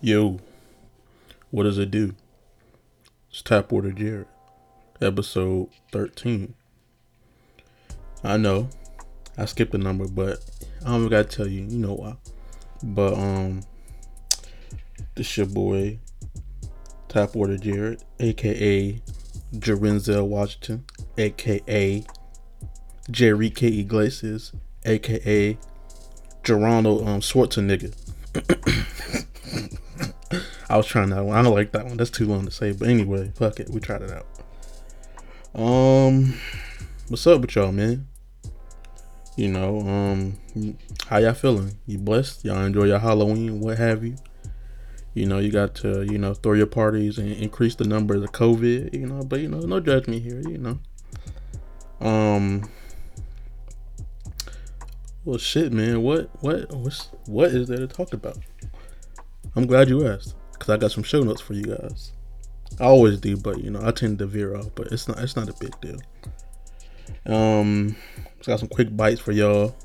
Yo, what does it do? It's Tap Water Jared, episode 13. I know, I skipped the number, but I don't gotta tell you, you know why. But, um, this your boy, Tap Water Jared, aka Jarenzel Washington, aka Jerry K. Iglesias, aka Geronimo um, Schwarzenegger. I was trying that one. I don't like that one. That's too long to say. But anyway, fuck it. We tried it out. Um, what's up with y'all, man? You know, um, how y'all feeling? You blessed? Y'all enjoy your Halloween? What have you? You know, you got to you know throw your parties and increase the number of COVID. You know, but you know, no judgment here. You know. Um. Well, shit, man. What what what's what is there to talk about? I'm glad you asked because I got some show notes for you guys. I always do, but you know I tend to veer off, but it's not it's not a big deal. Um, got some quick bites for y'all.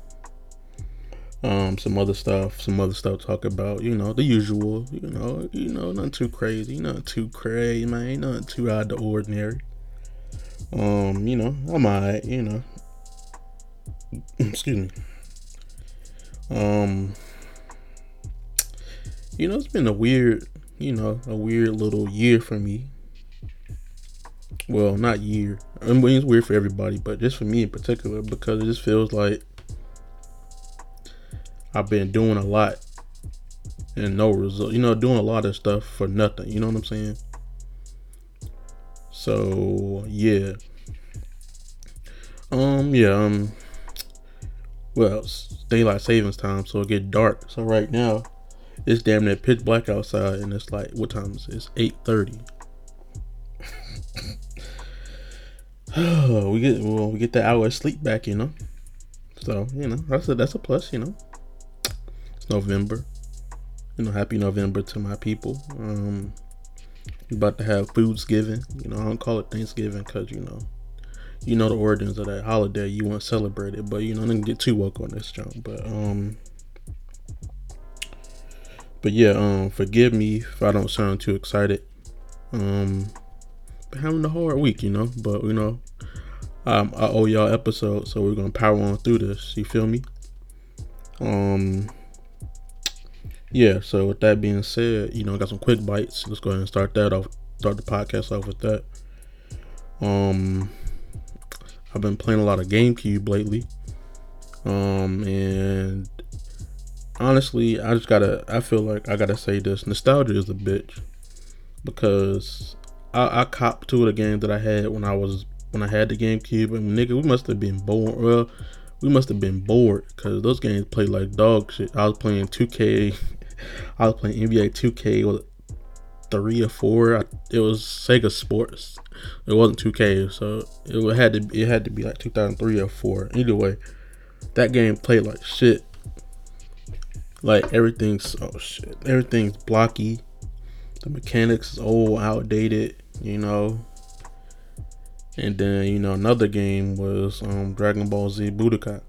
Um, some other stuff, some other stuff to talk about. You know the usual. You know, you know nothing too crazy, nothing too crazy, man. Nothing too out of the ordinary. Um, you know I'm alright. You know, excuse me. Um, you know it's been a weird you know, a weird little year for me. Well, not year. I mean, it's weird for everybody, but just for me in particular, because it just feels like I've been doing a lot and no result. You know, doing a lot of stuff for nothing. You know what I'm saying? So yeah. Um. Yeah. Um. Well, it's daylight savings time, so it get dark. So right now, it's damn near pitch black outside, and it's like what time is it? It's eight thirty. we get well, we get the hour of sleep back, you know. So you know that's a that's a plus, you know. It's November, you know. Happy November to my people. Um, we about to have foods given. You know, I don't call it Thanksgiving because you know, you know the origins of that holiday. You want to celebrate it, but you know, didn't get too woke on this jump. But um, but yeah, um, forgive me if I don't sound too excited. Um, having a hard week, you know, but you know, um, I owe y'all episode, so we're gonna power on through this. You feel me? Um, yeah. So with that being said, you know, I got some quick bites. Let's go ahead and start that off. Start the podcast off with that. Um, I've been playing a lot of GameCube lately. Um, and honestly, I just gotta. I feel like I gotta say this. Nostalgia is a bitch because I, I copped to the game that I had when I was when I had the GameCube. And nigga, we must have been bored. Well, we must have been bored because those games played like dog shit. I was playing 2K. I was playing NBA 2K with three or four. It was Sega Sports. It wasn't 2K, so it had to it had to be like 2003 or four. Either way, that game played like shit like everything's oh shit, everything's blocky. The mechanics is old, outdated, you know. And then you know another game was um, Dragon Ball Z Budokai.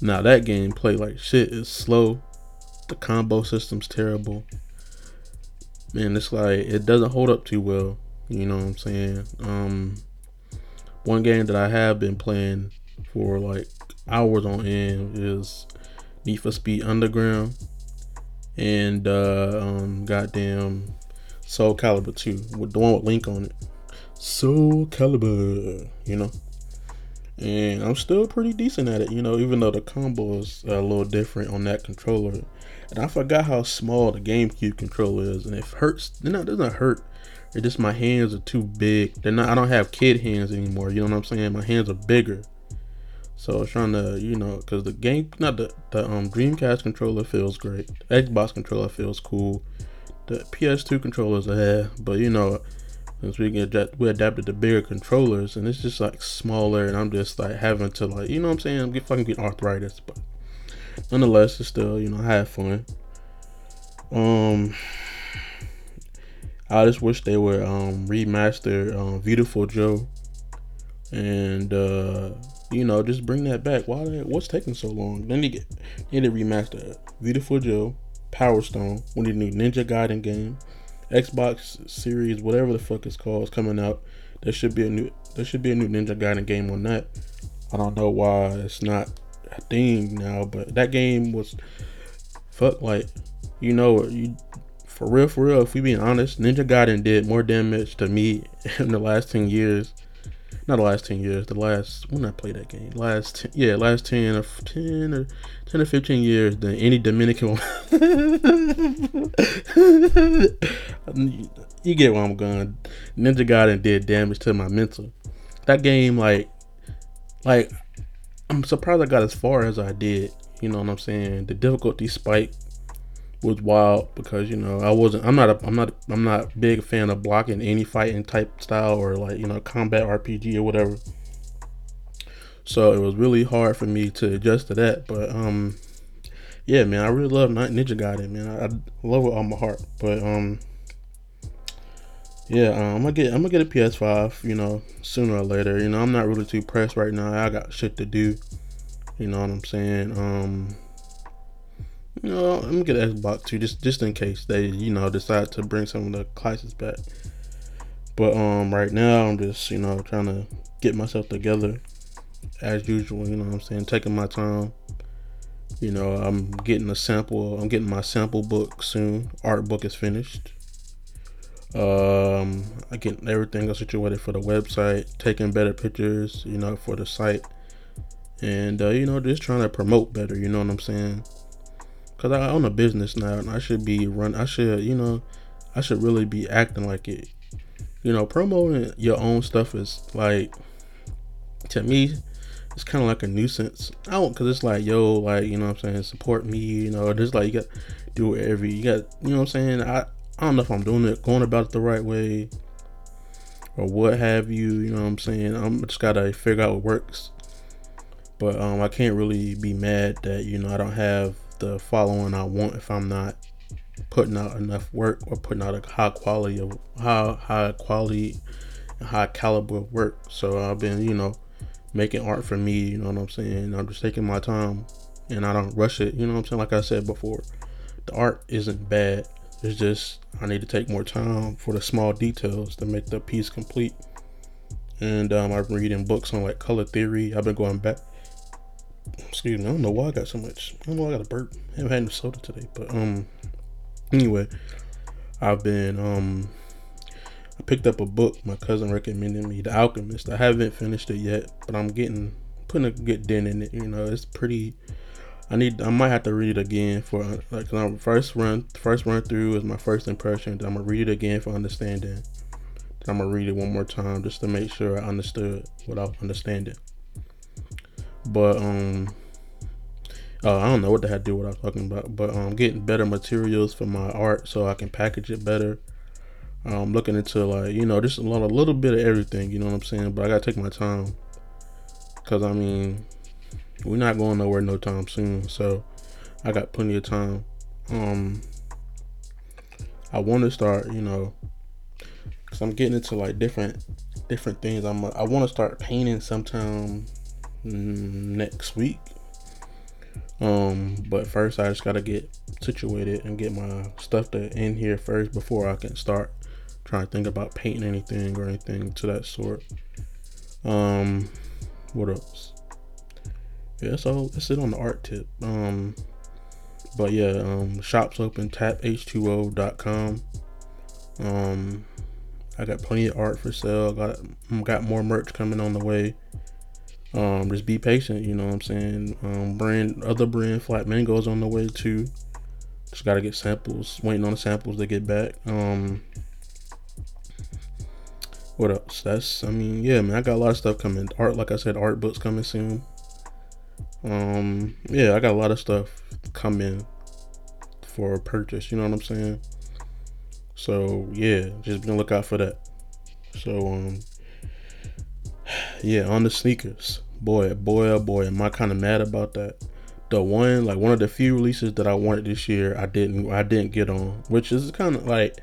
Now that game played like shit. It's slow. The combo system's terrible. Man, it's like it doesn't hold up too well. You know what I'm saying? Um, one game that I have been playing for like hours on end is Need for Speed Underground, and uh, um, goddamn Soul Calibur 2, with the one with Link on it. Soul Calibur, you know. And I'm still pretty decent at it, you know, even though the combo is a little different on that controller. And I forgot how small the GameCube controller is, and it hurts. Know, it doesn't hurt. It's just my hands are too big. They're not. I don't have kid hands anymore. You know what I'm saying? My hands are bigger. So trying to, you know, because the game, not the, the um, Dreamcast controller feels great. The Xbox controller feels cool. The PS2 controllers are, but you know, since we get we adapted to bigger controllers, and it's just like smaller, and I'm just like having to like, you know, what I'm saying, I'm get fucking get arthritis, but nonetheless, it's still, you know, I have fun. Um, I just wish they would um remaster um Viewtiful Joe and uh you know, just bring that back. Why? What's taking so long? Then you get need to remaster Viewtiful Joe, Power Stone. We need a new Ninja Gaiden game. Xbox Series, whatever the fuck it's called, is coming out. There should be a new there should be a new Ninja Gaiden game on that. I don't know why it's not a thing now, but that game was fuck like you know you for real for real if we being honest, Ninja Gaiden did more damage to me in the last ten years. Not the last ten years, the last when I played that game. Last ten, yeah, last ten or ten or ten or fifteen years than any Dominican you get where I'm going. Ninja Gaiden did damage to my mental. That game like like I'm surprised I got as far as I did. You know what I'm saying? The difficulty spike was wild because you know I wasn't. I'm not. A, I'm not. I'm not big fan of blocking any fighting type style or like you know combat RPG or whatever. So it was really hard for me to adjust to that. But um, yeah, man, I really love Ninja Gaiden, man. I, I love it all my heart. But um, yeah, um, I'm gonna get I'm gonna get a PS5, you know, sooner or later. You know, I'm not really too pressed right now. I got shit to do. You know what I'm saying? Um, you know, I'm gonna get Xbox too, just just in case they, you know, decide to bring some of the classes back. But um, right now I'm just, you know, trying to get myself together as usual. You know what I'm saying? Taking my time. You know, I'm getting a sample. I'm getting my sample book soon. Art book is finished. Um, I get everything situated for the website, taking better pictures, you know, for the site, and uh, you know, just trying to promote better. You know what I'm saying? Cause I own a business now, and I should be run. I should, you know, I should really be acting like it. You know, promoting your own stuff is like, to me, it's kind of like a nuisance. I don't, cause it's like, yo, like, you know what I'm saying, support me, you know, just like you got do every, you got, you know what I'm saying. I I don't know if I'm doing it, going about it the right way, or what have you. You know what I'm saying? I'm just gotta figure out what works. But um, I can't really be mad that you know I don't have the following I want if I'm not putting out enough work or putting out a high quality of high high quality high caliber work. So I've been you know making art for me. You know what I'm saying? I'm just taking my time and I don't rush it. You know what I'm saying? Like I said before, the art isn't bad. It's just I need to take more time for the small details to make the piece complete. And um, I've been reading books on like color theory. I've been going back. Excuse me. I don't know why I got so much. I don't know. Why I got a burp. I haven't had any soda today, but um. Anyway, I've been um. I picked up a book my cousin recommended me, The Alchemist. I haven't finished it yet, but I'm getting putting a good dent in it. You know, it's pretty I need. I might have to read it again for like my first run. First run through is my first impression. I'm gonna read it again for understanding. I'm gonna read it one more time just to make sure I understood without understanding. But um, uh, I don't know what the to do what I'm talking about. But um, getting better materials for my art so I can package it better. I'm um, looking into like you know just a lot, a little bit of everything. You know what I'm saying? But I gotta take my time. Cause I mean, we're not going nowhere no time soon. So I got plenty of time. Um, I want to start, you know, cause I'm getting into like different different things. I'm I want to start painting sometime next week. Um, but first I just gotta get situated and get my stuff to in here first before I can start trying to think about painting anything or anything to that sort. Um, what else? yeah, so that's it on the art tip. Um, but yeah, um, shops open taph2o.com. Um, I got plenty of art for sale. Got got more merch coming on the way. Um, just be patient, you know what I'm saying. Um, brand other brand flat mangoes on the way too. Just gotta get samples. Waiting on the samples to get back. Um, what else? That's I mean, yeah, man. I got a lot of stuff coming. Art, like I said, art books coming soon. Um, yeah, I got a lot of stuff coming for purchase. You know what I'm saying? So yeah, just be on the lookout for that. So um, yeah, on the sneakers, boy, boy, oh boy, am I kind of mad about that. The one, like one of the few releases that I wanted this year, I didn't, I didn't get on, which is kind of like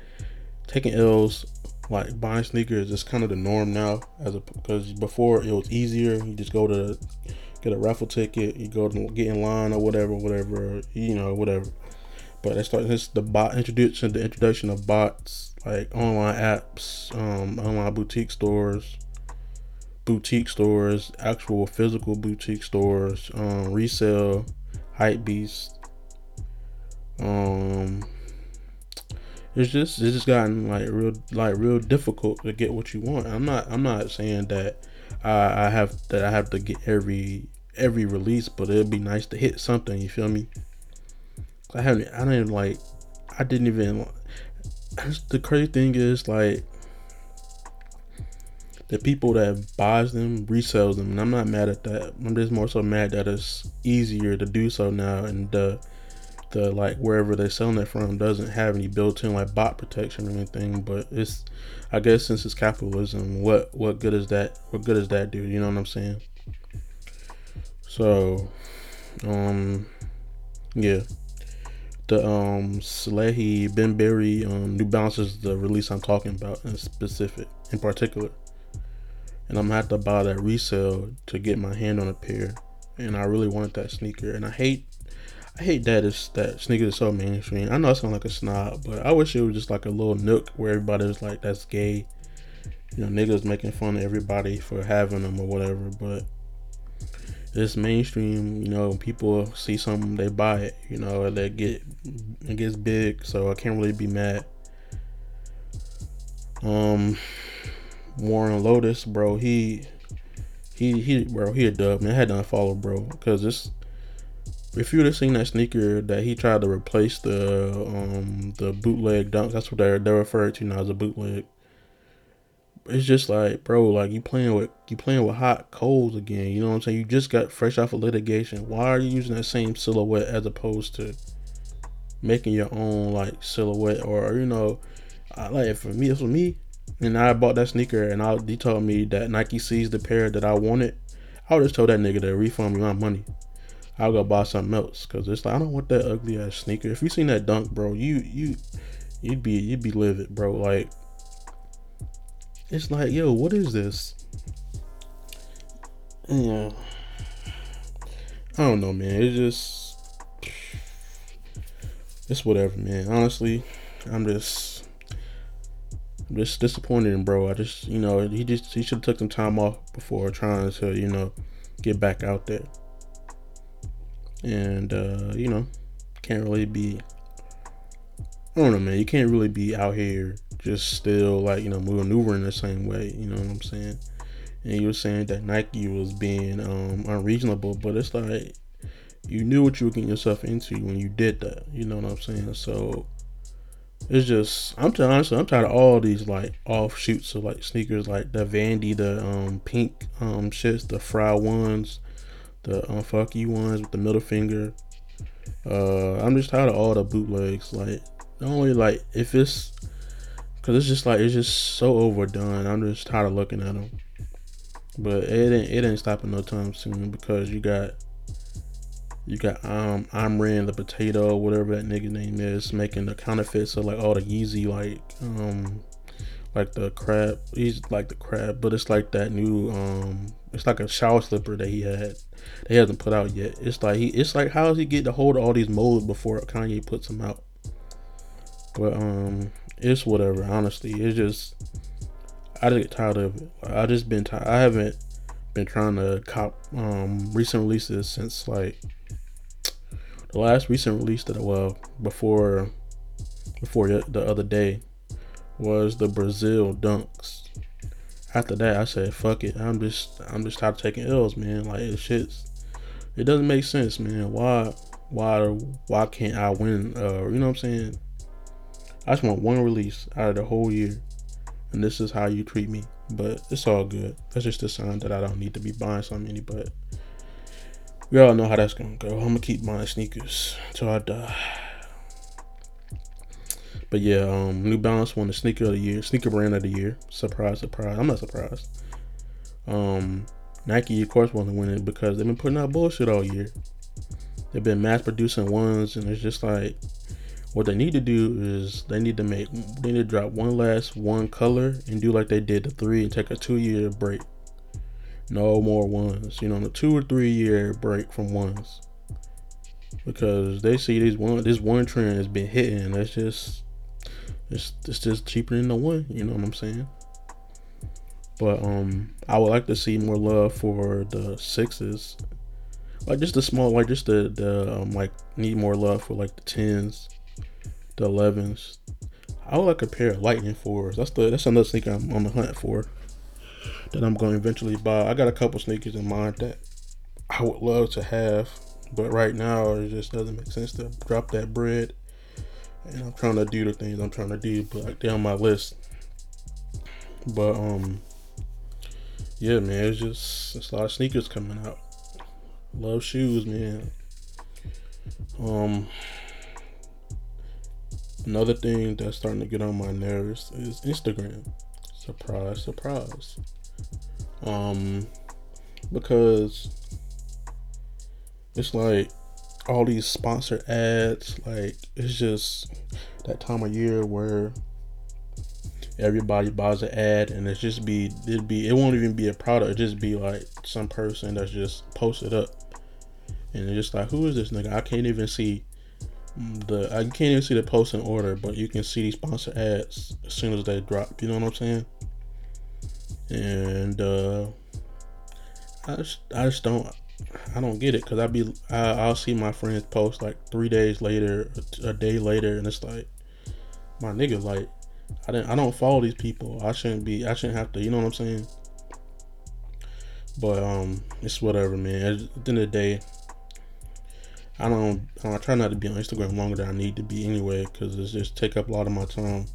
taking L's. Like buying sneakers is kind of the norm now, as a because before it was easier. You just go to get a raffle ticket, you go to get in line or whatever, whatever, you know, whatever. But they started this the bot introduction the introduction of bots like online apps, um, online boutique stores, boutique stores, actual physical boutique stores, um, resale, hype beast. Um, it's just it's just gotten like real like real difficult to get what you want. I'm not I'm not saying that I, I have that I have to get every every release, but it'd be nice to hit something. You feel me? I haven't I didn't like I didn't even. The crazy thing is like the people that buys them resells them, and I'm not mad at that. I'm just more so mad that it's easier to do so now, and the the like wherever they're selling it from doesn't have any built-in like bot protection or anything. But it's, I guess since it's capitalism, what what good is that? What good does that do? You know what I'm saying? So, um, yeah the um Salehe Bembury um New Balance is the release I'm talking about in specific in particular. And I'm gonna have to buy that resale to get my hand on a pair. And I really wanted that sneaker. And I hate I hate that it's that sneaker is so mainstream. I know I sound like a snob, but I wish it was just like a little nook where everybody was like that's gay. You know, niggas making fun of everybody for having them or whatever, but it's mainstream. You know, people see something, they buy it. You know, and they get it gets big, so I can't really be mad. Um, Warren Lotus, bro, he he he, bro, he a dub. Man, I had to unfollow, bro, because this. If you'd have seen that sneaker that he tried to replace the um the bootleg dunk, that's what they're they're referred to now as a bootleg it's just like, bro, like you playing with you playing with hot coals again. You know what I'm saying? You just got fresh off of litigation. Why are you using that same silhouette as opposed to making your own like silhouette or you know, I, like for me, for me. And I bought that sneaker, and I, he told me that Nike sees the pair that I wanted. I would just told that nigga to refund me my money. I'll go buy something else because it's like I don't want that ugly ass sneaker. If you seen that dunk, bro, you you you'd be you'd be livid, bro. Like it's like, yo, what is this? Yeah. I don't know, man. It's just it's whatever, man. Honestly, I'm just Just disappointed in bro. I just you know, he just he should have took some time off before trying to, you know, get back out there. And uh, you know, can't really be I don't know, man. You can't really be out here just still like you know maneuvering the same way. You know what I'm saying? And you were saying that Nike was being um, unreasonable, but it's like you knew what you were getting yourself into when you did that. You know what I'm saying? So it's just I'm t- honestly I'm tired of all these like offshoots of like sneakers like the Vandy, the um pink um shits, the fry ones, the um fuck you ones with the middle finger. Uh, I'm just tired of all the bootlegs. Like only like if it's Cause it's just like it's just so overdone. I'm just tired of looking at them. But it ain't it ain't stopping no time soon because you got you got um I'm the potato, whatever that nigga name is, making the counterfeits of like all the Yeezy like um like the crab he's like the crab, but it's like that new um it's like a shower slipper that he had. They hasn't put out yet. It's like he it's like how does he get to hold of all these molds before Kanye puts them out? But um it's whatever. Honestly, it's just I just get tired of it. I just been tired. I haven't been trying to cop um, recent releases since like the last recent release that well before before the other day was the Brazil dunks. After that, I said, "Fuck it." I'm just I'm just tired of taking L's, man. Like it shit's it doesn't make sense, man. Why why why can't I win? Uh, you know what I'm saying? I just want one release out of the whole year, and this is how you treat me. But it's all good. That's just a sign that I don't need to be buying so many. But we all know how that's gonna go. I'm gonna keep buying sneakers till I die. But yeah, um, New Balance won the sneaker of the year, sneaker brand of the year. Surprise, surprise. I'm not surprised. Um, Nike, of course, wasn't winning because they've been putting out bullshit all year. They've been mass producing ones, and it's just like what they need to do is they need to make they need to drop one last one color and do like they did the three and take a two year break. No more ones. You know, a two or three year break from ones. because they see these one this one trend has been hitting. That's just it's it's just cheaper than the one. You know what I'm saying? But um, I would like to see more love for the sixes, like just the small, like just the the um, like need more love for like the tens, the elevens. I would like a pair of lightning fours. That's the that's another sneaker I'm on the hunt for. That I'm going to eventually buy. I got a couple sneakers in mind that I would love to have, but right now it just doesn't make sense to drop that bread. And I'm trying to do the things I'm trying to do, but like they're on my list. But um, yeah, man, it's just it's a lot of sneakers coming out. Love shoes, man. Um, another thing that's starting to get on my nerves is Instagram. Surprise, surprise. Um, because it's like all these sponsored ads, like it's just that time of year where everybody buys an ad and it's just be it'd be it won't even be a product. It just be like some person that's just posted up. And it's just like who is this nigga? I can't even see the i can't even see the post in order but you can see these sponsored ads as soon as they drop. You know what i'm saying and uh i just i just don't i don't get it because i be I, i'll see my friends post like three days later a, a day later and it's like my nigga like I didn't. I don't follow these people. I shouldn't be. I shouldn't have to. You know what I'm saying? But um, it's whatever, man. At the end of the day, I don't. I try not to be on Instagram longer than I need to be anyway, because it's just take up a lot of my time.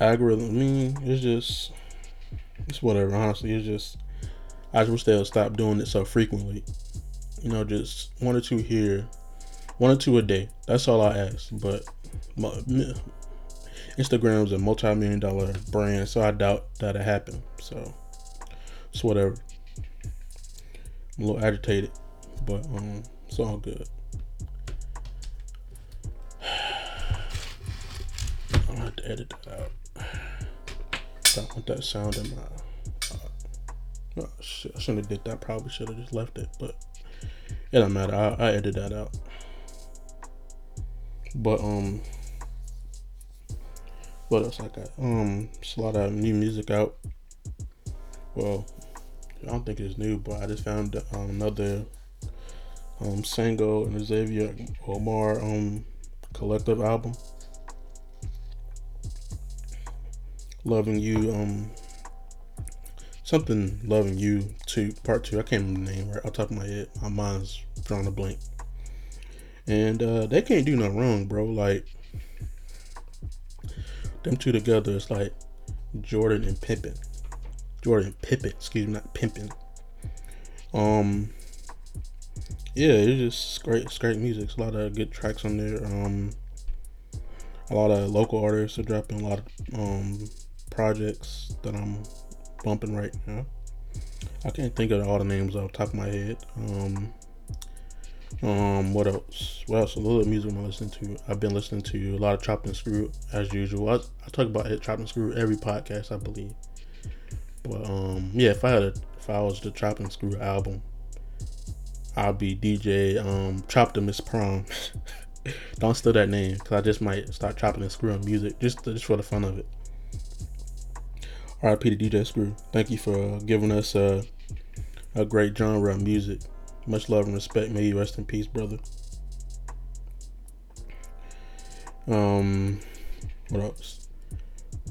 Algorithm, I mean, it's just, it's whatever. Honestly, it's just. I just wish they'll stop doing it so frequently. You know, just one or two here, one or two a day. That's all I ask. But Instagram's a multi-million dollar brand, so I doubt that'll happen. So it's whatever. I'm a little agitated, but um, it's all good. I'm gonna have to edit that out. I want that sound in my. Uh, oh shit! I shouldn't have did that. Probably should have just left it, but it don't matter. I, I edit that out. But um what else I got? Um, it's a lot of new music out. Well, I don't think it's new, but I just found um, another um Sango and Xavier Omar um collective album. Loving you, um something loving you two part two. I can't remember the name right off the top of my head. My mind's drawing a blank. And uh they can't do no wrong, bro. Like them two together is like Jordan and Pippen. Jordan Pippen, excuse me, not Pimpin. Um, yeah, it's just great, it's great music. It's a lot of good tracks on there. Um, a lot of local artists are dropping a lot of um projects that I'm bumping right now. I can't think of all the names off the top of my head. Um, um, what else? What else? A little music I'm listening to. I've been listening to a lot of Chopped and Screw as usual. I, I talk about it, Chopped and Screw every podcast, I believe. But um, yeah, if I had a, if I was the Chopped and Screw album, I'd be DJ um Choptimus Prom. Don't steal that name, cause I just might start chopping and screwing music just just for the fun of it. R.I.P. to DJ Screw. Thank you for uh, giving us a a great genre of music. Much love and respect. May you rest in peace, brother. Um, what else?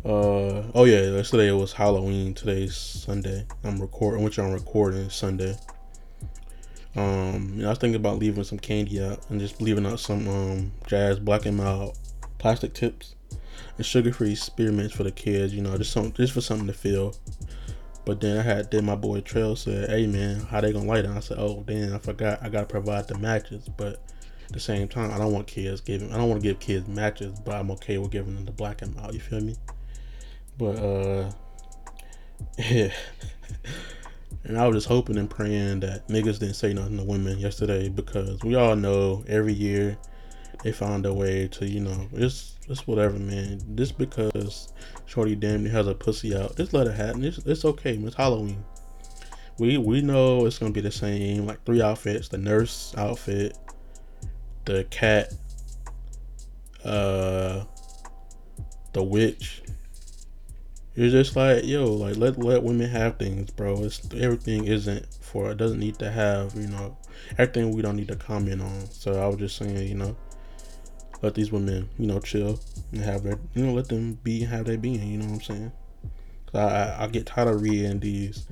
Uh, oh yeah, yesterday it was Halloween. Today's Sunday. I'm recording, which I'm recording Sunday. Um, you know, I was thinking about leaving some candy out and just leaving out some um jazz black and mild plastic tips and sugar-free spearmints for the kids. You know, just some just for something to feel. But then I had then my boy Trail said, "Hey man, how they gonna light it?" I said, "Oh damn, I forgot. I gotta provide the matches." But at the same time, I don't want kids giving. I don't want to give kids matches, but I'm okay with giving them the black and out. You feel me? But uh, yeah. and I was just hoping and praying that niggas didn't say nothing to women yesterday because we all know every year they found a way to, you know, it's it's whatever, man. Just because Shorty damn near has a pussy out, just let it happen. It's, it's okay, It's Halloween. We we know it's gonna be the same, like three outfits: the nurse outfit, the cat, uh, the witch. It's just like yo, like let let women have things, bro. It's everything isn't for it doesn't need to have you know everything we don't need to comment on. So I was just saying, you know, let these women you know chill and have their you know let them be and have their being. You know what I'm saying? I, I, I get tired of reading these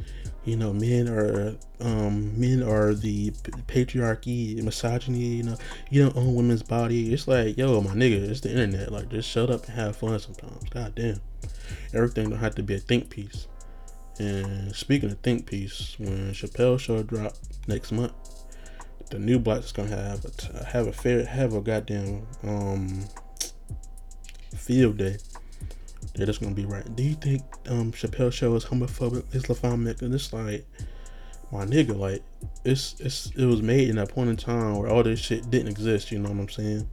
you know, men are um, men are the patriarchy, misogyny. You know, you don't own women's body. It's like, yo, my nigga, it's the internet. Like, just shut up and have fun sometimes. God damn, everything don't have to be a think piece. And speaking of think piece, when Chappelle show drop next month, the new black is gonna have a, have a fair have a goddamn um field day they're just gonna be right. Do you think um Chappelle show is homophobic, Islamophobic? And it's like, my nigga, like it's it's it was made in that point in time where all this shit didn't exist. You know what I'm saying?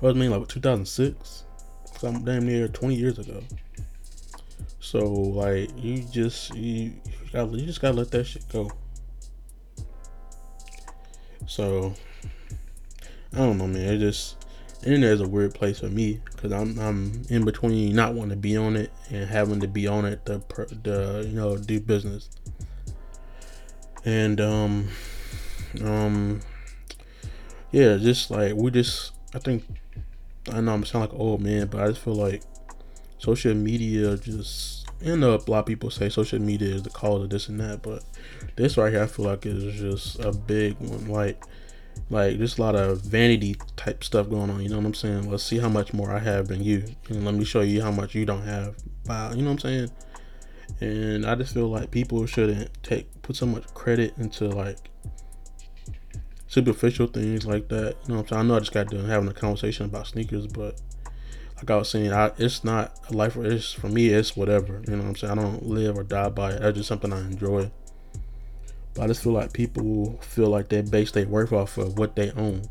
What I mean, like 2006. Cause I'm damn near 20 years ago. So like you just you, you, gotta, you just gotta let that shit go. So I don't know, man. It just internet is a weird place for me because I'm I'm in between not wanting to be on it and having to be on it to the you know do business. And um um yeah, just like we just I think I know I'm sound like an old man, but I just feel like social media just you uh, know a lot of people say social media is the cause of this and that, but this right here I feel like is just a big one. Like like there's a lot of vanity type stuff going on. You know what I'm saying? Let's see how much more I have than you, and let me show you how much you don't have. Wow, you know what I'm saying? And I just feel like people shouldn't take put so much credit into like superficial things like that. You know what I'm saying? I know I just got done having a conversation about sneakers, but like I was saying, I, it's not a life. It's for me. It's whatever. You know what I'm saying? I don't live or die by it. That's just something I enjoy. But I just feel like people feel like they base their worth off of what they own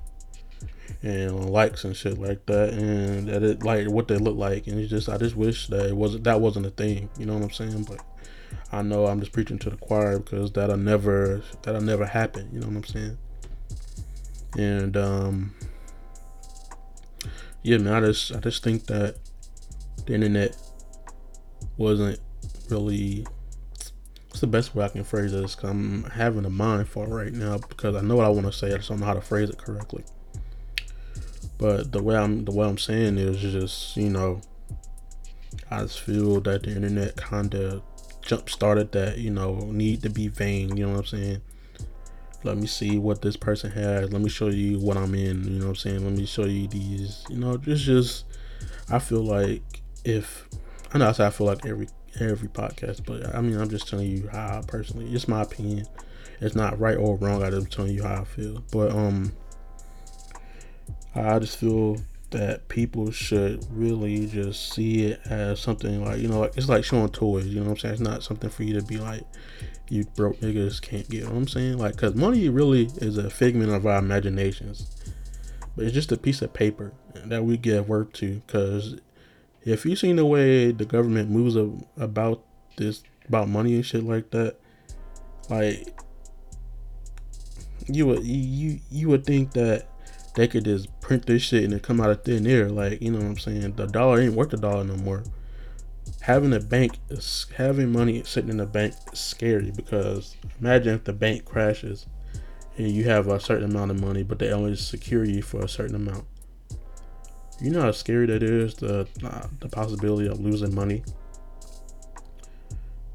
and likes and shit like that, and that it like what they look like, and it's just I just wish that it wasn't that wasn't a thing. You know what I'm saying? But I know I'm just preaching to the choir because that'll never that'll never happen. You know what I'm saying? And um, yeah, man, I just I just think that the internet wasn't really What's the best way I can phrase this? Cause I'm having a mind for right now because I know what I want to say. I just don't know how to phrase it correctly. But the way I'm the way I'm saying is just you know, I just feel that the internet kind of jump started that you know need to be vain. You know what I'm saying? Let me see what this person has. Let me show you what I'm in. You know what I'm saying? Let me show you these. You know, it's just I feel like if I know I feel like every every podcast, but I mean, I'm just telling you how I personally, it's my opinion. It's not right or wrong. I'm just telling you how I feel. But um, I just feel that people should really just see it as something like you know, like it's like showing toys. You know what I'm saying? It's not something for you to be like, you broke niggas can't get. What I'm saying? Like, cause money really is a figment of our imaginations. But it's just a piece of paper that we give worth to, cause if you seen the way the government moves about this about money and shit like that, like you would you you would think that they could just print this shit and it come out of thin air. Like you know what I'm saying? The dollar ain't worth a dollar no more. Having a bank having money sitting in the bank is scary because imagine if the bank crashes and you have a certain amount of money, but they only secure you for a certain amount. You know how scary that is the uh, the possibility of losing money.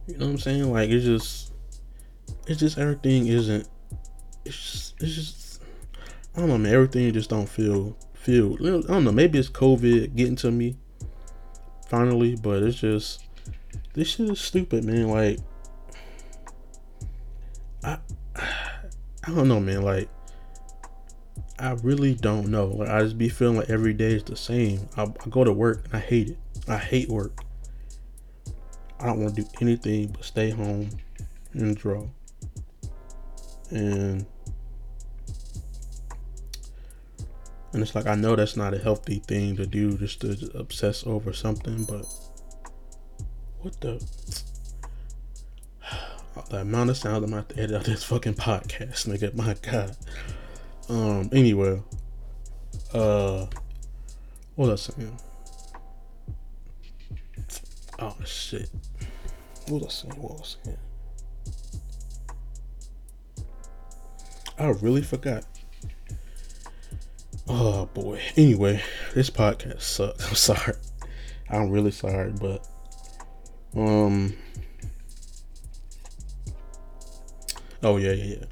You know what I'm saying? Like it's just it's just everything isn't it's just, it's just I don't know man, everything just don't feel feel I don't know, maybe it's COVID getting to me finally, but it's just this shit is stupid, man. Like I I don't know, man, like I really don't know. Like I just be feeling like every day is the same. I, I go to work and I hate it. I hate work. I don't want to do anything but stay home and draw. And and it's like I know that's not a healthy thing to do, just to obsess over something. But what the? The amount of sound I'm going to edit out this fucking podcast, nigga. My God. Um. Anyway. Uh. What was I saying? Oh shit. What was I saying? What was I saying? I really forgot. Oh boy. Anyway, this podcast sucks. I'm sorry. I'm really sorry, but um Oh yeah, yeah, yeah.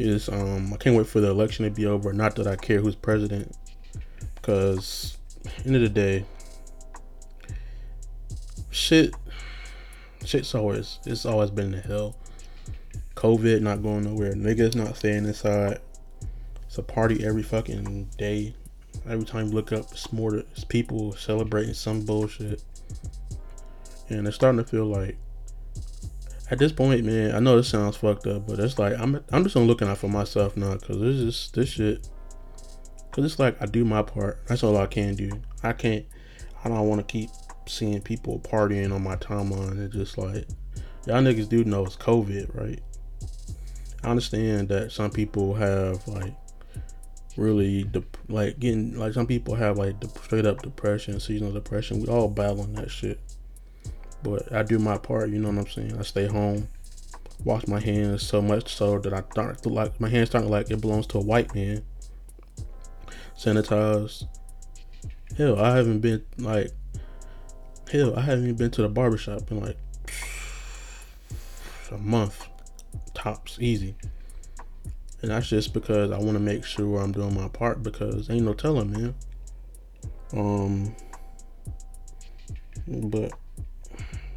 Is um I can't wait for the election to be over. Not that I care who's president. Because end of the day, shit shit's always it's always been the hell. COVID not going nowhere. Niggas not staying inside. A party every fucking day. Every time you look up, it's more it's people celebrating some bullshit. And it's starting to feel like at this point, man, I know this sounds fucked up, but it's like I'm I'm just looking out for myself now because this is this shit. Cause it's like I do my part. That's all I can do. I can't. I don't want to keep seeing people partying on my timeline. It's just like y'all niggas do know it's COVID, right? I understand that some people have like really de- like getting like some people have like de- straight up depression, seasonal depression. We all battling that shit. But I do my part, you know what I'm saying? I stay home, wash my hands so much so that I start to like my hands start like it belongs to a white man. Sanitize. Hell, I haven't been like hell, I haven't even been to the barbershop in like a month. Tops easy. And that's just because I want to make sure I'm doing my part because ain't no telling, man. Um but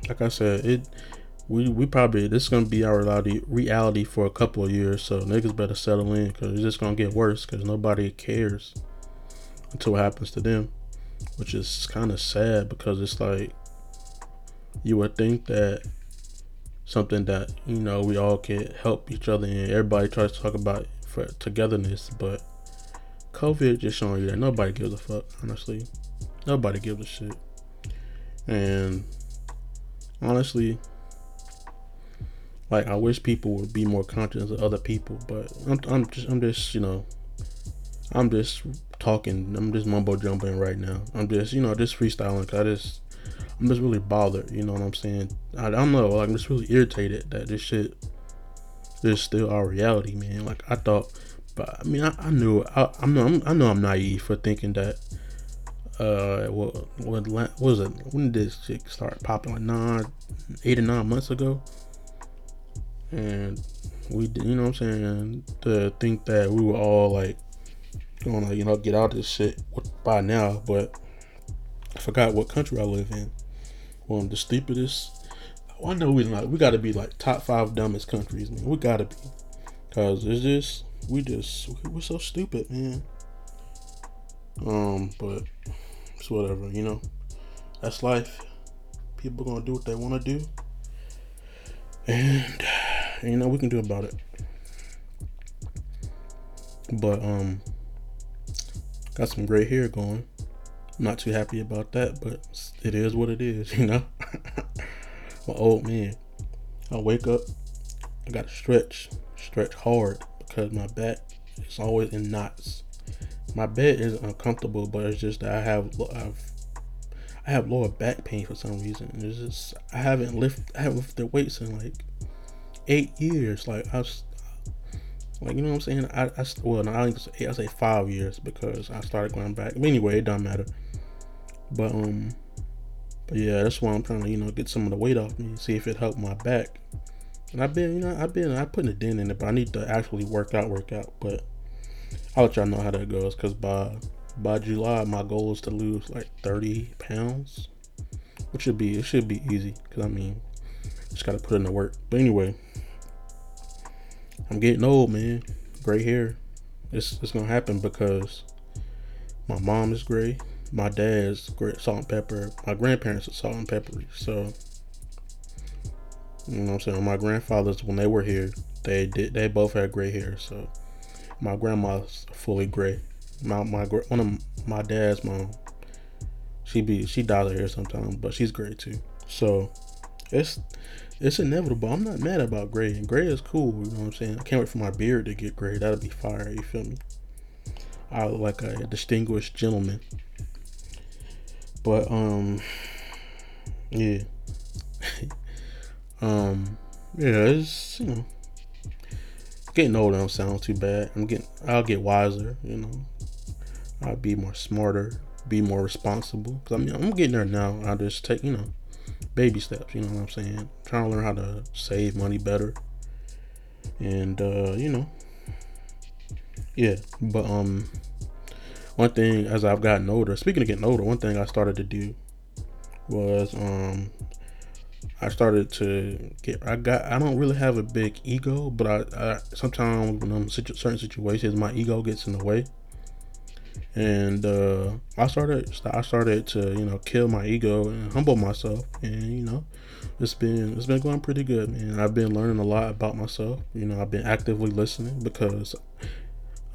like I said, it we we probably this is gonna be our reality reality for a couple of years. So niggas better settle in because it's just gonna get worse because nobody cares until it happens to them, which is kind of sad because it's like you would think that something that you know we all can help each other and everybody tries to talk about for togetherness, but COVID just showing you that nobody gives a fuck. Honestly, nobody gives a shit, and honestly, like I wish people would be more conscious of other people, but I'm, I'm just I'm just you know I'm just talking I'm just mumbo jumbling right now. I'm just you know just freestyling. I just I'm just really bothered. You know what I'm saying? I, I don't know. Like I'm just really irritated that this shit is still our reality, man. Like I thought, but I mean I, I knew I, I'm, I'm I know I'm naive for thinking that uh what what, what was it when did this shit start popping like nine eight or nine months ago and we you know what i'm saying to think that we were all like gonna you know get out of this shit by now but i forgot what country i live in one of the stupidest i know we like we gotta be like top five dumbest countries man we gotta be because it's just we just we're so stupid man um but it's whatever, you know. That's life. People gonna do what they wanna do. And you know, we can do about it. But um got some gray hair going. Not too happy about that, but it is what it is, you know. I'm old man. I wake up, I gotta stretch, stretch hard because my back is always in knots my bed is uncomfortable, but it's just that I have I've, I have lower back pain for some reason. It's just I haven't lifted I haven't lifted weights in like eight years. Like I like you know what I'm saying. I, I well no, I say I say five years because I started going back. But anyway, it doesn't matter. But um, but yeah, that's why I'm trying to you know get some of the weight off me, see if it helped my back. And I've been you know I've been I put a dent in it, but I need to actually work out, work out. But I'll let y'all know how that goes because by by July my goal is to lose like 30 pounds, which should be it should be easy because I mean just gotta put in the work. But anyway, I'm getting old, man. Gray hair. It's it's gonna happen because my mom is gray, my dad's salt and pepper, my grandparents are salt and peppery. So you know what I'm saying. My grandfathers when they were here, they did they both had gray hair. So my grandma's fully gray. My my one of my dad's mom, she be she dies her hair sometimes, but she's gray too. So it's it's inevitable. I'm not mad about gray. And gray is cool. You know what I'm saying? I can't wait for my beard to get gray. That'll be fire. You feel me? I look like a distinguished gentleman. But um, yeah, um, yeah. It's you know, getting older. Don't sound too bad. I'm getting. I'll get wiser. You know, I'll be more smarter. Be more responsible. Cause I mean, I'm getting there now. I just take you know baby steps. You know what I'm saying? Trying to learn how to save money better, and uh, you know, yeah. But um, one thing as I've gotten older, speaking of getting older, one thing I started to do was um, I started to get. I got. I don't really have a big ego, but I, I sometimes when I'm in certain situations, my ego gets in the way and uh, I started I started to you know kill my ego and humble myself, and you know it's been it's been going pretty good, and I've been learning a lot about myself. You know, I've been actively listening because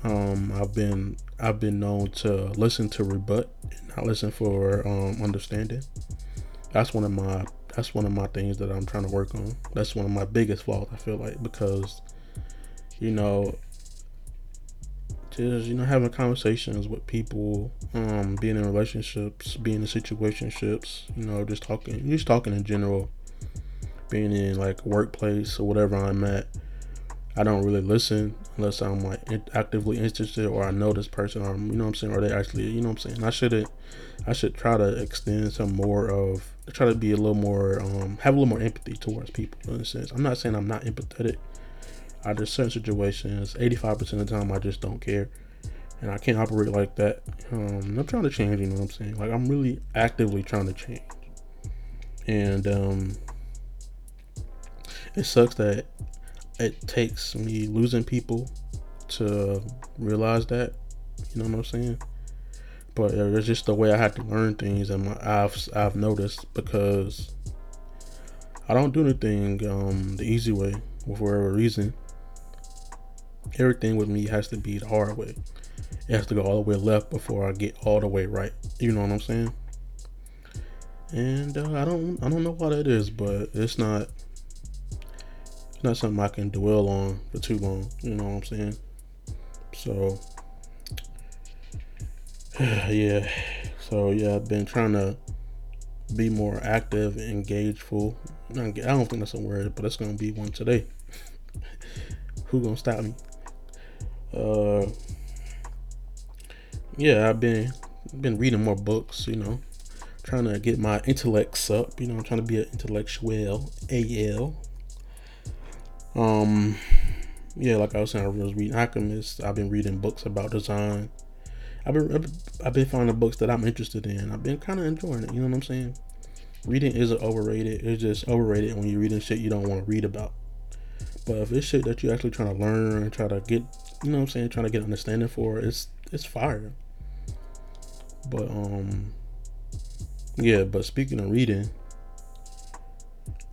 um, I've been I've been known to listen to rebut and not listen for um, understanding. That's one of my that's one of my things that I'm trying to work on. That's one of my biggest flaws. I feel like because you know just you know having conversations with people um being in relationships being in situationships you know just talking just talking in general being in like workplace or whatever i'm at i don't really listen unless i'm like actively interested or i know this person or you know what i'm saying or they actually you know what i'm saying i should i should try to extend some more of try to be a little more um have a little more empathy towards people in a sense i'm not saying i'm not empathetic I just certain situations, 85% of the time, I just don't care. And I can't operate like that. Um, I'm trying to change, you know what I'm saying? Like, I'm really actively trying to change. And um, it sucks that it takes me losing people to realize that. You know what I'm saying? But it's just the way I had to learn things, and my, I've I've noticed because I don't do anything um, the easy way for whatever reason everything with me has to be the hard way. It has to go all the way left before I get all the way right. You know what I'm saying? And uh, I don't I don't know why that is, but it's not not something I can dwell on for too long. You know what I'm saying? So yeah. So yeah, I've been trying to be more active, engageful. I don't think that's a word, but it's gonna be one today. Who gonna stop me? uh yeah i've been been reading more books you know trying to get my intellects up you know i'm trying to be an intellectual al um yeah like i was saying i was reading alchemist. I've been reading books about design. I've been, I've been finding books that i'm interested in. I've been kind of enjoying it you know what i'm saying? Reading isn't overrated it's just overrated when you're reading shit you don't want to read about. But if it's shit that you're actually trying to learn and try to get you know what I'm saying, trying to get understanding for it's it's fire. But um yeah, but speaking of reading,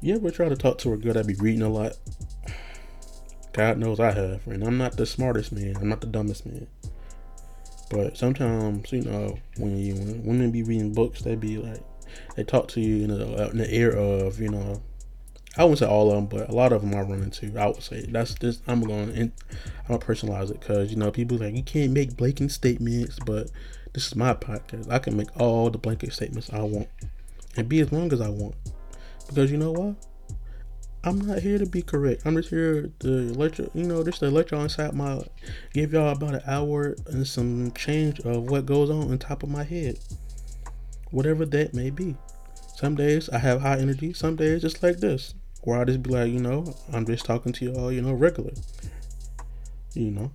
you ever try to talk to a girl that be reading a lot? God knows I have, and I'm not the smartest man. I'm not the dumbest man. But sometimes, you know, when you when women be reading books, they be like, they talk to you in the in the air of, you know, I wouldn't say all of them, but a lot of them I run into. I would say that's just I'm going and I'm gonna personalize it because you know people like you can't make blanket statements, but this is my podcast. I can make all the blanket statements I want and be as long as I want because you know what? I'm not here to be correct. I'm just here to let you, you know, just to let y'all inside my, give y'all about an hour and some change of what goes on on top of my head, whatever that may be. Some days I have high energy. Some days just like this. where I'll just be like, you know, I'm just talking to y'all, you know, regular. You know.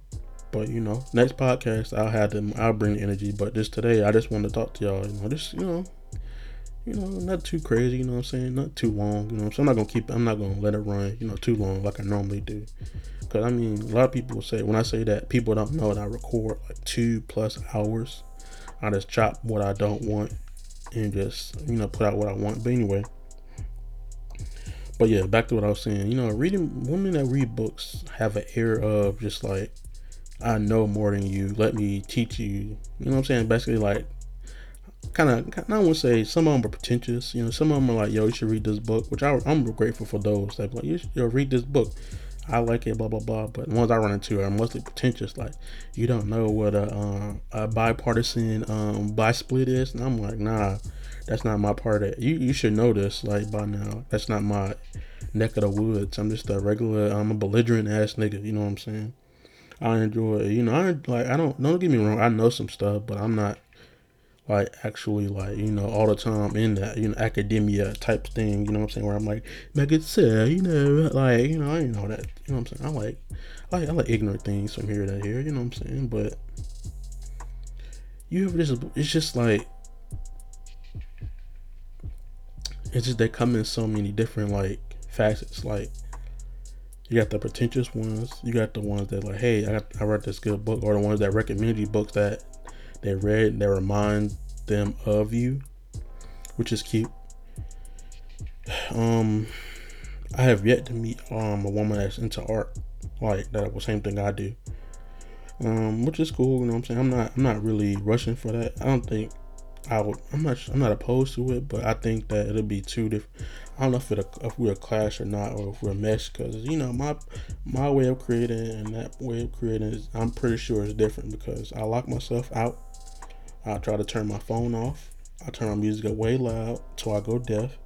But you know, next podcast I'll have them I'll bring the energy. But just today I just want to talk to y'all, you know, just you know, you know, not too crazy, you know what I'm saying? Not too long, you know. So I'm not gonna keep I'm not gonna let it run, you know, too long like I normally do. Cause I mean a lot of people say when I say that people don't know that I record like two plus hours. I just chop what I don't want and just, you know, put out what I want. But anyway, but yeah, back to what I was saying. You know, reading women that read books have an air of just like I know more than you. Let me teach you. You know what I'm saying? Basically, like kind of, I to say some of them are pretentious. You know, some of them are like, yo, you should read this book, which I, am grateful for those that like, you should yo, read this book. I like it, blah blah blah. But the ones I run into are mostly pretentious. Like you don't know what a, uh, a bipartisan um, buy split is, and I'm like, nah, that's not my part of it. You you should know this like by now. That's not my neck of the woods. I'm just a regular. I'm a belligerent ass nigga. You know what I'm saying? I enjoy. You know, I like. I don't. Don't get me wrong. I know some stuff, but I'm not like actually like you know all the time in that you know academia type thing you know what i'm saying? Where i'm like make it say you know like you know i know that you know what i'm saying? I like I like, I like ignorant things from here to here you know what i'm saying? But you have this it's just like it's just they come in so many different like facets like you got the pretentious ones you got the ones that like hey i got i read this good book or the ones that recommend you books that they read They remind them of you, which is cute. Um, I have yet to meet um a woman that's into art, like that the same thing I do. Um, which is cool. You know what I'm saying? I'm not I'm not really rushing for that. I don't think I would. I'm not. I'm not opposed to it, but I think that it'll be two different. I don't know if it if we're a clash or not, or if we're a mesh. Because you know my my way of creating and that way of creating is I'm pretty sure is different because I lock myself out I try to turn my phone off. I turn my music up way loud till I go deaf.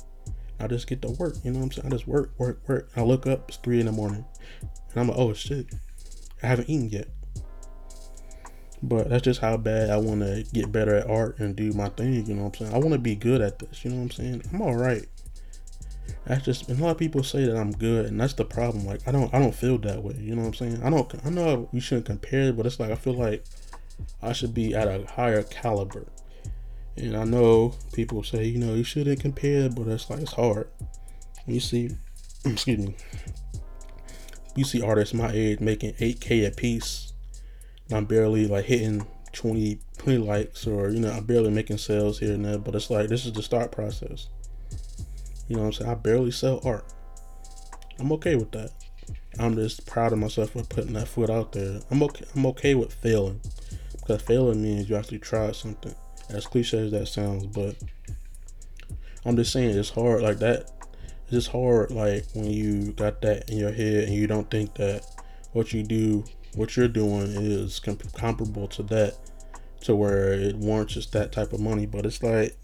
I just get to work. You know what I'm saying? I just work, work, work. I look up. It's three in the morning, and I'm like, oh shit, I haven't eaten yet. But that's just how bad I want to get better at art and do my thing. You know what I'm saying? I want to be good at this. You know what I'm saying? I'm all right. That's just and a lot of people say that I'm good, and that's the problem. Like I don't, I don't feel that way. You know what I'm saying? I don't, I know we shouldn't compare, but it's like I feel like I should be at a higher caliber. And I know people say, you know, you shouldn't compare, but it's like it's hard. You see, excuse me, you see artists my age making 8K a piece. I'm barely like hitting 20, 20 likes, or you know, I'm barely making sales here and there. But it's like this is the start process. You know what I'm saying? I barely sell art. I'm okay with that. I'm just proud of myself for putting that foot out there. I'm okay. I'm okay with failing. Because failing means you actually tried something. As cliche as that sounds, but I'm just saying it's hard like that. It's just hard like when you got that in your head and you don't think that what you do, what you're doing is comp- comparable to that, to where it warrants just that type of money. But it's like,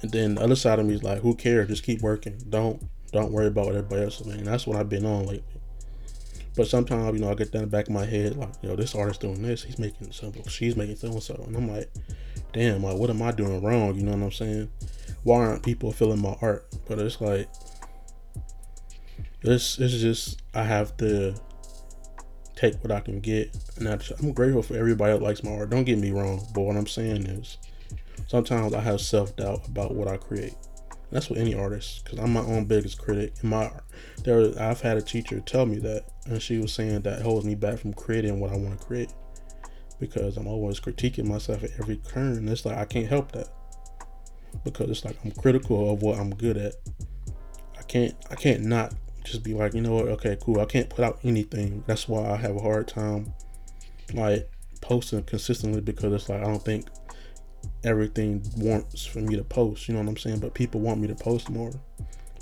and then the other side of me is like, who cares? Just keep working. Don't don't worry about what everybody else is doing. That's what I've been on lately. But sometimes, you know, I get that in the back of my head, like, yo, this artist doing this, he's making something, she's making so and so. And I'm like, damn, like, what am I doing wrong? You know what I'm saying? Why aren't people feeling my art? But it's like, this is just, I have to take what I can get. And I am grateful for everybody that likes my art. Don't get me wrong. But what I'm saying is, sometimes I have self doubt about what I create. That's what any artist, because I'm my own biggest critic. In my art. there, I've had a teacher tell me that, and she was saying that holds me back from creating what I want to create, because I'm always critiquing myself at every turn. It's like I can't help that, because it's like I'm critical of what I'm good at. I can't, I can't not just be like, you know what? Okay, cool. I can't put out anything. That's why I have a hard time, like posting consistently, because it's like I don't think everything wants for me to post. You know what I'm saying? But people want me to post more.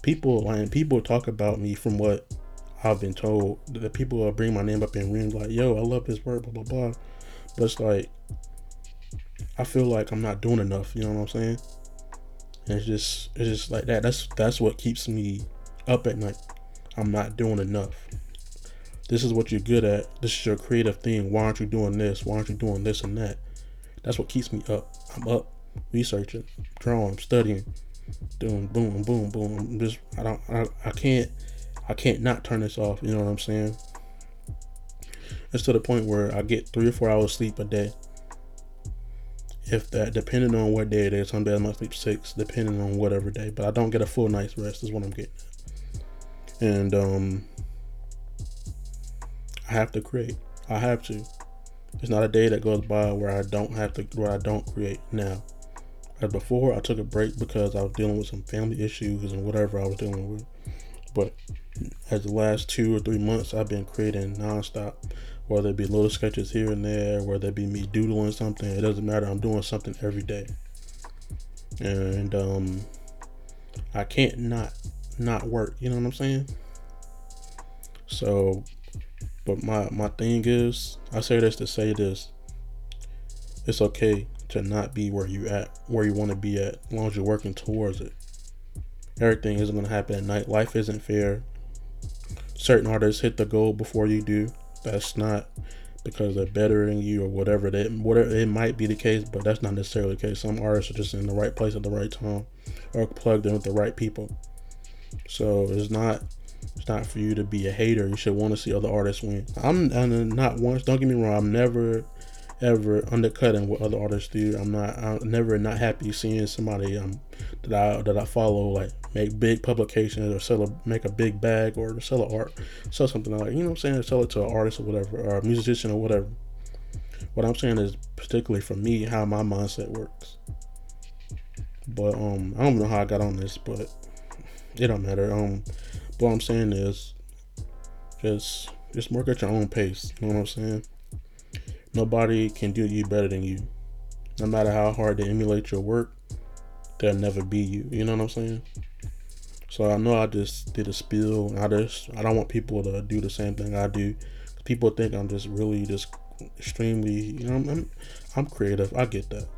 People like people talk about me from what I've been told. The people will bring my name up in rooms like, "Yo, I love this word," blah blah blah. But it's like I feel like I'm not doing enough. You know what I'm saying? And it's just it's just like that. That's that's what keeps me up at night. I'm not doing enough. This is what you're good at. This is your creative thing. Why aren't you doing this? Why aren't you doing this and that? That's what keeps me up. I'm up researching, drawing, studying, doing boom, boom, boom. I'm just I don't I, I can't I can't not turn this off. You know what I'm saying? It's to the point where I get three or four hours sleep a day. If that, depending on what day it is, some days I might sleep six, depending on whatever day. But I don't get a full night's rest. Is what I'm getting. At. And um, I have to create. I have to. There's not a day that goes by where I don't have to, where I don't create now. As before, I took a break because I was dealing with some family issues and whatever I was dealing with. But as the last two or three months, I've been creating nonstop. Whether it be little sketches here and there, whether it be me doodling something, it doesn't matter. I'm doing something every day. and um, I can't not not work. You know what I'm saying? So, but my my thing is, I say this to say this. It's okay to not be where you at, where you want to be at, as long as you're working towards it. Everything isn't gonna happen at night. Life isn't fair. Certain artists hit the goal before you do. That's not because they're better than you or whatever that whatever it might be the case, but that's not necessarily the case. Some artists are just in the right place at the right time or plugged in with the right people. So it's not it's not for you to be a hater. You should want to see other artists win. I'm, I'm not once. Don't get me wrong. I'm never ever undercutting what other artists do. I'm not. I'm never not happy seeing somebody um that I that I follow like make big publications or sell a make a big bag or sell a art, sell something like you know what I'm saying, sell it to an artist or whatever or a musician or whatever. What I'm saying is particularly for me how my mindset works. But um, I don't know how I got on this, but it don't matter. Um, what I'm saying is just just work at your own pace. You know what I'm saying? Nobody can do you better than you. No matter how hard they emulate your work, they'll never be you. You know what I'm saying? So I know I just did a spill. I just I don't want people to do the same thing I do. People think I'm just really just extremely. You know, I'm I'm creative. I get that,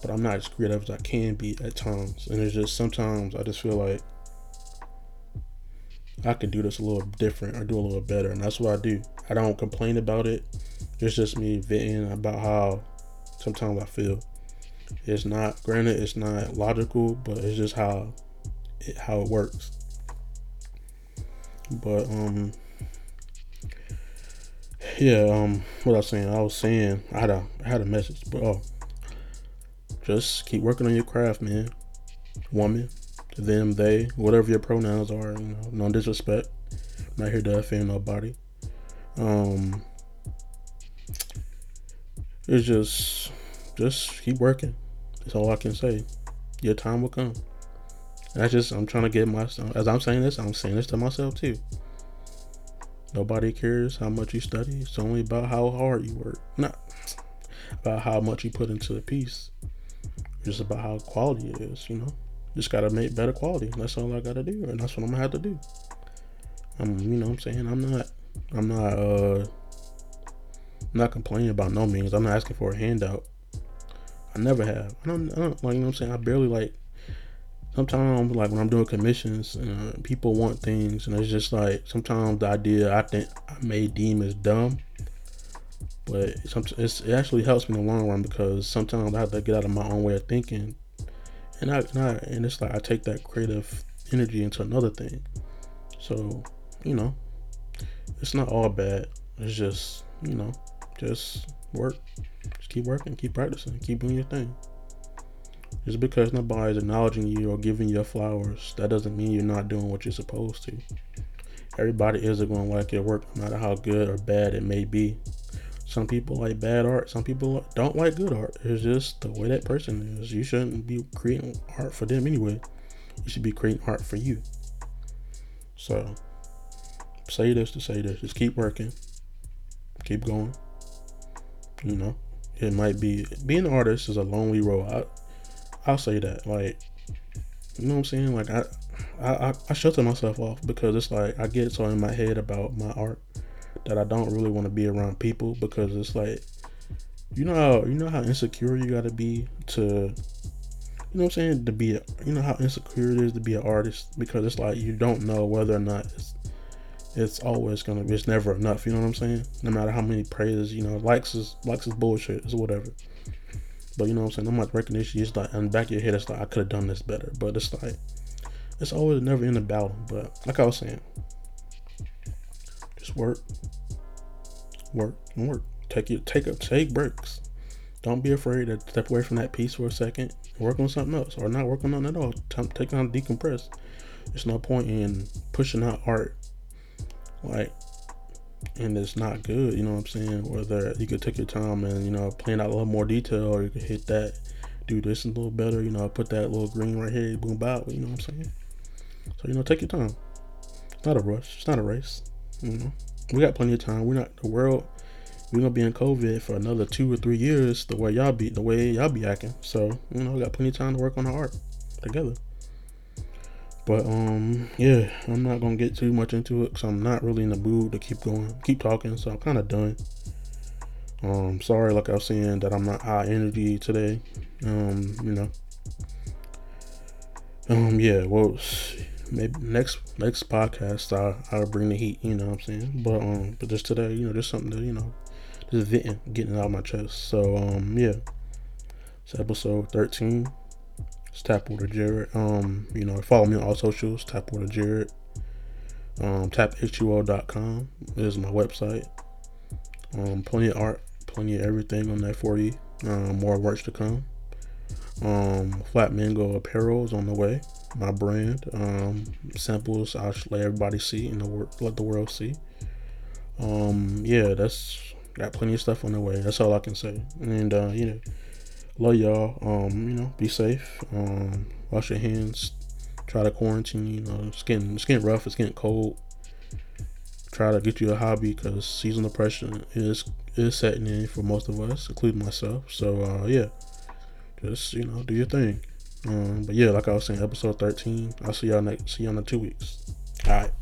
but I'm not as creative as I can be at times. And it's just sometimes I just feel like I can do this a little different or do a little better, and that's what I do. I don't complain about it. It's just me venting about how sometimes I feel. It's not granted, it's not logical, but it's just how it, how it works. But um, yeah, um, what I was saying, I was saying I had a I had a message, but oh, just keep working on your craft, man. Woman, them, they, whatever your pronouns are, you know, no disrespect. I'm not here to offend nobody. Um, it's just, just keep working. That's all I can say. Your time will come. That's just I'm trying to get myself. As I'm saying this, I'm saying this to myself too. Nobody cares how much you study. It's only about how hard you work, not about how much you put into a piece. Just about how quality it is, you know. Just gotta make better quality. That's all I gotta do, and that's what I'm gonna have to do. I'm, you know, what I'm saying I'm not, I'm not, uh, I'm not complaining about no means. I'm not asking for a handout. I never have. I don't, I don't like, you know, what I'm saying I barely like. Sometimes, like when I'm doing commissions, uh, people want things, and it's just like sometimes the idea I think I may deem as dumb, but it actually helps me in the long run because sometimes I have to get out of my own way of thinking and I, and I and it's like I take that creative energy into another thing. So, you know, it's not all bad. It's just, you know, just work. Just keep working, keep practicing, keep doing your thing. Just because nobody's acknowledging you or giving you flowers, that doesn't mean you're not doing what you're supposed to. Everybody isn't going to like your work, no matter how good or bad it may be. Some people like bad art. Some people don't like good art. It's just the way that person is. You shouldn't be creating art for them anyway. You should be creating art for you. So, say this to say this. Just keep working. Keep going. You know, it might be being an artist is a lonely road. I'll say that. Like, you know what I'm saying? Like, I, I, I shelter myself off because it's like I get so in my head about my art that I don't really want to be around people because it's like you know how you know how insecure you got to be to you know what I'm saying to be a, you know how insecure it is to be an artist because it's like you don't know whether or not it's it's always gonna be it's never enough you know what I'm saying no matter how many praises you know likes is likes is bullshit is whatever but you know what I'm saying no much recognition it's like in the back of your head it's like I could have done this better but it's like it's always never in the battle but like I was saying just work, work, and work. Take your take up, take breaks. Don't be afraid to step away from that piece for a second. Work on something else, or not work on nothing at all. Take time to decompress. There's no point in pushing out art like and it's not good, you know what I'm saying? Whether you could take your time and, you know, plan out a little more detail or you could hit that, do this a little better, you know, put that little green right here, boom bow, you know what I'm saying? So, you know, take your time. It's not a rush, it's not a race. You know, we got plenty of time. We're not the world we're gonna be in COVID for another two or three years. The way y'all be, the way y'all be acting. So you know, we got plenty of time to work on the art together. But um, yeah, I'm not gonna get too much into it because I'm not really in the mood to keep going, keep talking. So I'm kind of done. Um, sorry, like I was saying, that I'm not high energy today. Um, you know. Um, yeah, well, maybe next next podcast I I'll bring the heat. You know what I'm saying? But um, but just today, you know, just something that you know, just venting, getting it out of my chest. So um, yeah, it's episode 13. It's Tapwater Jared. Um, you know, follow me on all socials. Tapwater Jared. Um, taphuo.com is my website. Um, plenty of art, plenty of everything on that for you. Um, more works to come. Um, Flat Mango Apparel is on the way. My brand. Um, samples I'll let everybody see and the wor- let the world see. Um, yeah, that's got plenty of stuff on the way. That's all I can say. And uh, you know, love y'all. Um, you know, be safe. Um, wash your hands. Try to quarantine. You know, it's getting it's getting rough. It's getting cold. Try to get you a hobby because seasonal depression is is setting in for most of us, including myself. So uh, yeah, just you know, do your thing. Um, but yeah, like I was saying, episode thirteen. I'll see y'all next. See y'all in two weeks. All right.